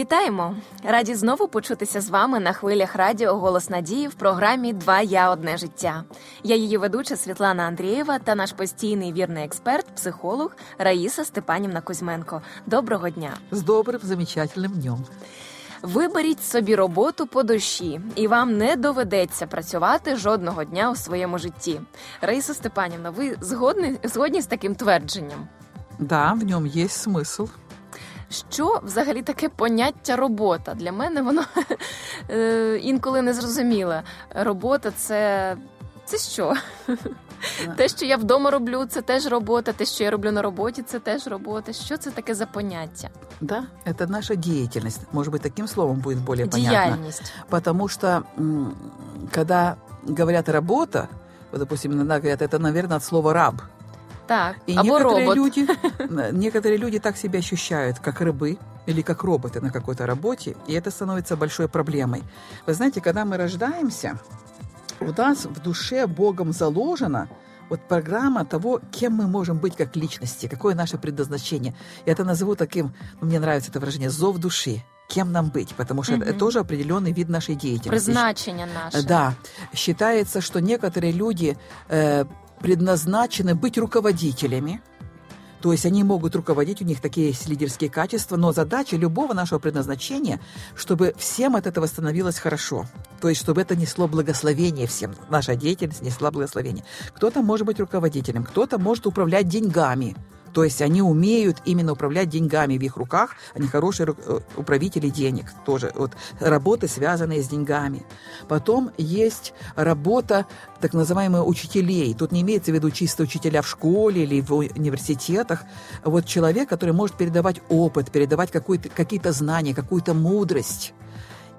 Вітаємо! Раді знову почутися з вами на хвилях радіо Голос Надії в програмі Два я одне життя. Я її ведуча Світлана Андрієва та наш постійний вірний експерт, психолог Раїса Степанівна Кузьменко. Доброго дня! З добрим замечательним днем. Виберіть собі роботу по душі, і вам не доведеться працювати жодного дня у своєму житті. Раїса Степанівна, ви згодні, згодні з таким твердженням? Да, в ньому є смисл Що взагалі таке поняття робота? Для мене воно е, інколи не зрозуміле. Робота це, це що? Те, що я вдома роблю, це теж робота. Те, що я роблю на роботі, це теж робота. Що це таке за поняття? Да, это наша деятельность. Может быть, таким словом будет более понятно. Діяльність. Потому что, м, когда говорят «работа», вот, допустим, иногда говорят, это, наверное, от слова «раб». Так, И або некоторые робот. люди, некоторые люди так себя ощущают, как рыбы или как роботы на какой-то работе, и это становится большой проблемой. Вы знаете, когда мы рождаемся, у нас в душе Богом заложено вот программа того, кем мы можем быть как личности, какое наше предназначение. Я это назову таким, ну, мне нравится это выражение, зов души. Кем нам быть? Потому что это Мгм. тоже определенный вид нашей деятельности. Призначення наше. Да, считается, что некоторые люди э, предназначены быть руководителями. То есть они могут руководить, у них такие есть лидерские качества, но задача любого нашего предназначения, чтобы всем от этого становилось хорошо. То есть, чтобы это несло благословение всем, наша деятельность несла благословение. Кто-то может быть руководителем, кто-то может управлять деньгами. То есть они умеют именно управлять деньгами в их руках, они хорошие э, управители денег тоже. Вот работы, связанные с деньгами. Потом есть работа так называемых учителей. Тут не имеется в виду чисто учителя в школе или в университетах. Вот человек, который может передавать опыт, передавать какие-то знания, какую-то мудрость.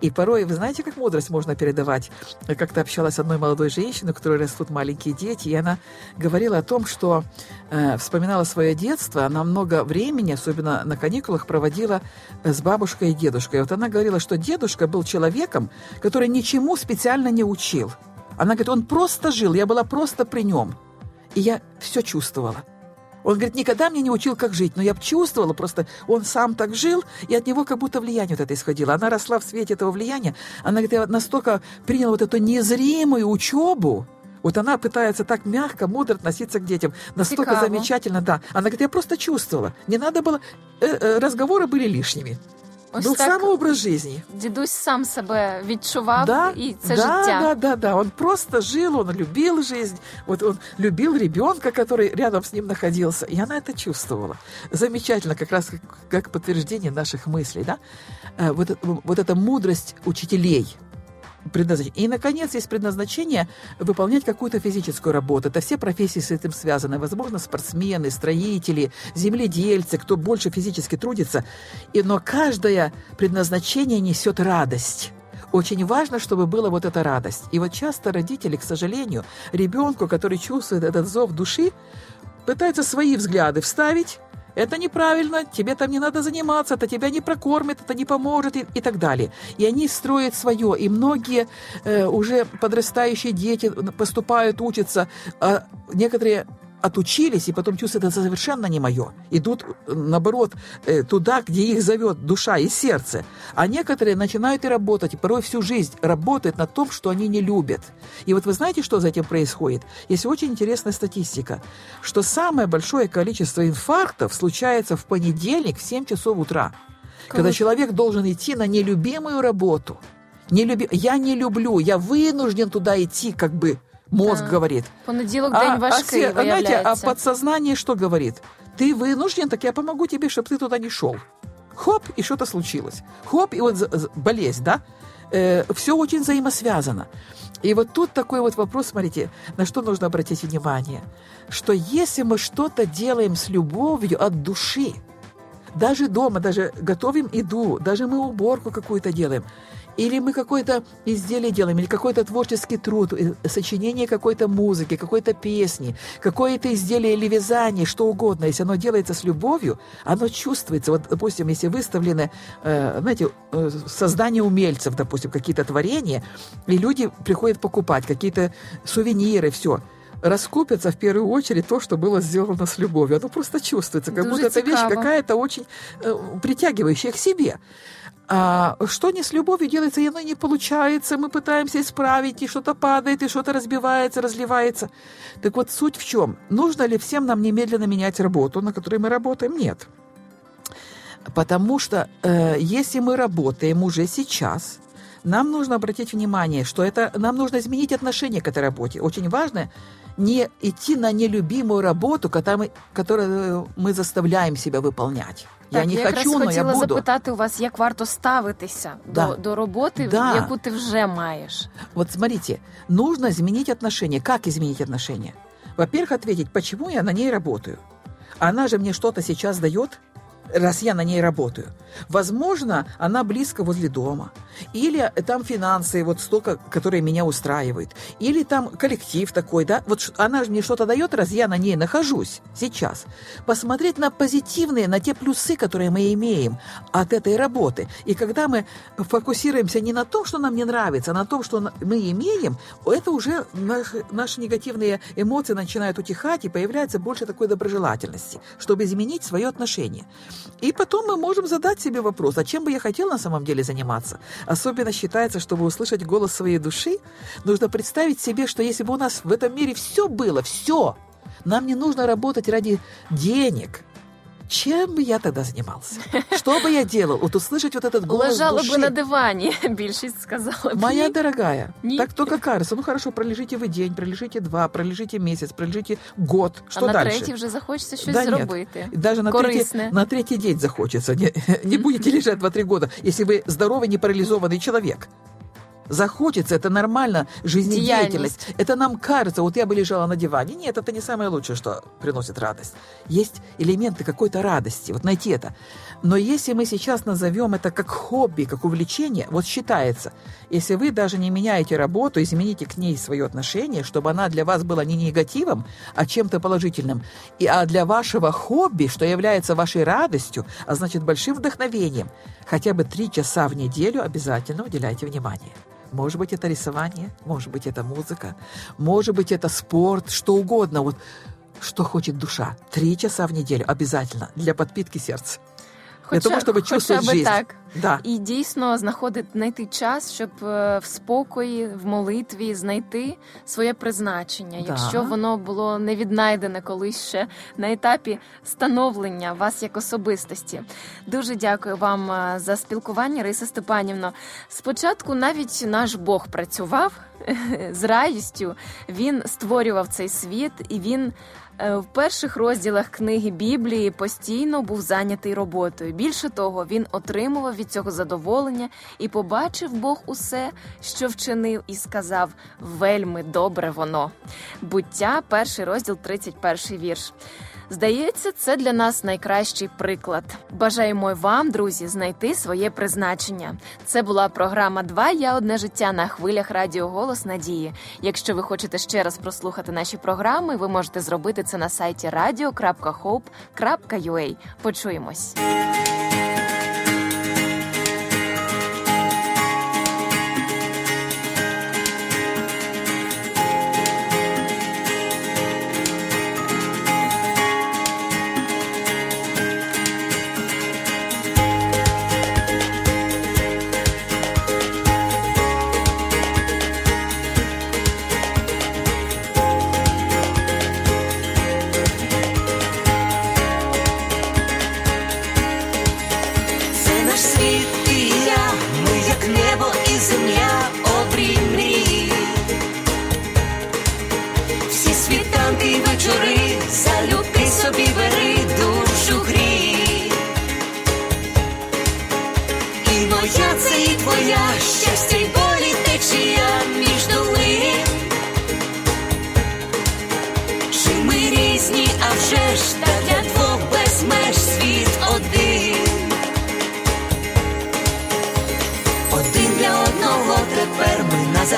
И порой, вы знаете, как мудрость можно передавать? Я как-то общалась с одной молодой женщиной, у которой растут маленькие дети, и она говорила о том, что э, вспоминала свое детство, она много времени, особенно на каникулах, проводила э, с бабушкой и дедушкой. И вот она говорила, что дедушка был человеком, который ничему специально не учил. Она говорит, он просто жил, я была просто при нем. И я все чувствовала. Он говорит, никогда мне не учил, как жить, но я чувствовала просто, он сам так жил, и от него как будто влияние вот это исходило. Она росла в свете этого влияния. Она говорит, я настолько приняла вот эту незримую учебу, вот она пытается так мягко, мудро относиться к детям. Настолько Цикаво. замечательно, да. Она говорит, я просто чувствовала. Не надо было... э, э, разговоры были лишними. Ось Был так самый образ жизни. дідусь сам себе відчував, Да, і це да, життя. да, да, да. Он просто жил, он любил жизнь. Вот он любил ребенка, который рядом с ним находился. И она это чувствовала. Замечательно, как раз как, как подтверждение наших мыслей, да. Э, Вот, это- вот эта мудрость учителей. Предназначение. И, наконец, есть предназначение выполнять какую-то физическую работу. Это все профессии с этим связаны. Возможно, спортсмены, строители, земледельцы, кто больше физически трудится. И, но каждое предназначение несет радость. Очень важно, чтобы была вот эта радость. И вот часто родители, к сожалению, ребенку, который чувствует этот зов души, пытаются свои взгляды вставить. Это неправильно, тебе там не надо заниматься, это тебя не прокормит, это не поможет и, и так далее. И они строят свое. И многие э, уже подрастающие дети поступают, учатся, а некоторые отучились и потом чувствуют, это совершенно не мое. Идут, э, наоборот, э, туда, где их зовет душа и сердце. А некоторые начинают и работать, и порой всю жизнь работают на том, что они не любят. И вот вы знаете, что за этим происходит? Есть очень интересная статистика, что самое большое количество инфарктов случается в понедельник в 7 часов утра, когда Круто. человек должен идти на нелюбимую работу. Не люби... Я не люблю, я вынужден туда идти, как бы мозг Да. говорит. Понеділок день важкий, се- а знаете, а подсознание что говорит? Ты вынужден, так я помогу тебе, чтобы ты туда не шел. Хоп, и что-то случилось. Хоп, и вот болезнь, да? все очень взаимосвязано. И вот тут такой вот вопрос, смотрите, на что нужно обратить внимание. Что если мы что-то делаем с любовью от души, даже дома, даже готовим еду, даже мы уборку какую-то делаем, или мы какое-то изделие делаем, или какой-то творческий труд, э, сочинение какой-то музыки, какой-то песни, какое-то изделие или вязание, что угодно, если оно делается с любовью, оно чувствуется. Вот, допустим, если выставлены, э, знаете, э, создание умельцев, допустим, какие-то творения, и люди приходят покупать какие-то сувениры, все раскупится в первую очередь то, что было сделано с любовью. Оно просто чувствуется, как Дуже будто эта вещь какая-то очень э, притягивающая к себе. А что не с любовью делается, и оно не получается, мы пытаемся исправить, и что-то падает, и что-то разбивается, разливается. Так вот, суть в чем? Нужно ли всем нам немедленно менять работу, на которой мы работаем? Нет. Потому что э, если мы работаем уже сейчас, нам нужно обратить внимание, что это нам нужно изменить отношение к этой работе. Очень важно не идти на нелюбимую работу, которую которую мы заставляем себя выполнять. Так, я не я хочу, но я хотіла буду. запитати у вас, як варто ставитися Да. до, до роботи, Да. яку ти вже маєш. Вот смотрите, нужно изменить отношения. Как изменить отношения? Во-первых, ответить, почему я на ней работаю. Она же мне что-то сейчас дает, раз я на ней работаю. Возможно, она близко возле дома. Или там финансы вот столько, которые меня устраивают. Или там коллектив такой, да. Вот она же мне что-то дает, раз я на ней нахожусь сейчас. Посмотреть на позитивные, на те плюсы, которые мы имеем от этой работы. И когда мы фокусируемся не на том, что нам не нравится, а на том, что мы имеем, это уже наши, наши негативные эмоции начинают утихать, и появляется больше такой доброжелательности, чтобы изменить свое отношение. И потом мы можем задать себе вопрос, а чем бы я хотел на самом деле заниматься? Особенно считается, чтобы услышать голос своей души, нужно представить себе, что если бы у нас в этом мире все было, все, нам не нужно работать ради денег. Чем бы я тогда занимался? Что бы я делал? Вот услышать вот этот голос Лежали души. би на дивані, більшість сказала б. Моя Ні. дорогая, Не. так только кажется. Ну хорошо, пролежите вы день, пролежите два, пролежите месяц, пролежите год. а Что на дальше? третій вже захочеться щось Да нет. зробити. И Даже на третий, Корисне. на третий день захочется. Не, не будете лежать 2-3 года, если вы здоровый, не парализованный человек. Захочется, это нормально, жизнедеятельность. Это нам кажется, вот я бы лежала на диване. Нет, это не самое лучшее, что приносит радость. Есть элементы какой-то радости, вот найти это. Но если мы сейчас назовем это как хобби, как увлечение, вот считается, если вы даже не меняете работу, измените к ней свое отношение, чтобы она для вас была не негативом, а чем-то положительным, и, а для вашего хобби, что является вашей радостью, а значит большим вдохновением, хотя бы три часа в неделю обязательно уделяйте внимание. Может быть, это рисование, может быть, это музыка, может быть, это спорт, что угодно. Вот что хочет душа. Три часа в неделю обязательно для подпитки сердца. Для того, чтобы хоча чувствовать би жизнь. так. Да. І дійсно знаходити знайти час, щоб е, в спокої, в молитві знайти своє призначення, Да. якщо воно було не віднайдене колись ще на етапі становлення вас як особистості. Дуже дякую вам е, за спілкування, Раїса Степанівно. Спочатку навіть наш Бог працював з радістю. Він створював цей світ, і він в перших розділах книги Біблії постійно був зайнятий роботою. Більше того, він отримував від цього задоволення і побачив Бог усе, що вчинив, і сказав: вельми добре воно. Буття, перший розділ, 31 вірш. Здається, це для нас найкращий приклад. Бажаємо вам, друзі, знайти своє призначення. Це була програма «2. Я одне життя на хвилях Радіо Голос Надії. Якщо ви хочете ще раз прослухати наші програми, ви можете зробити це на сайті radio.hope.ua. Почуємось.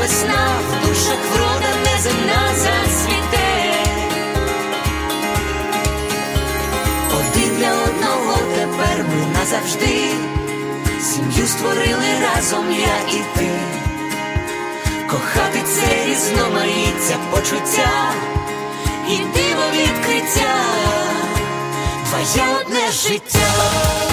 весна в душах врода неземна засвіте. Один для одного тепер ми назавжди. Сім'ю створили разом я і ти. Кохати це різноманіття почуття і диво відкриття, твоє одне життя.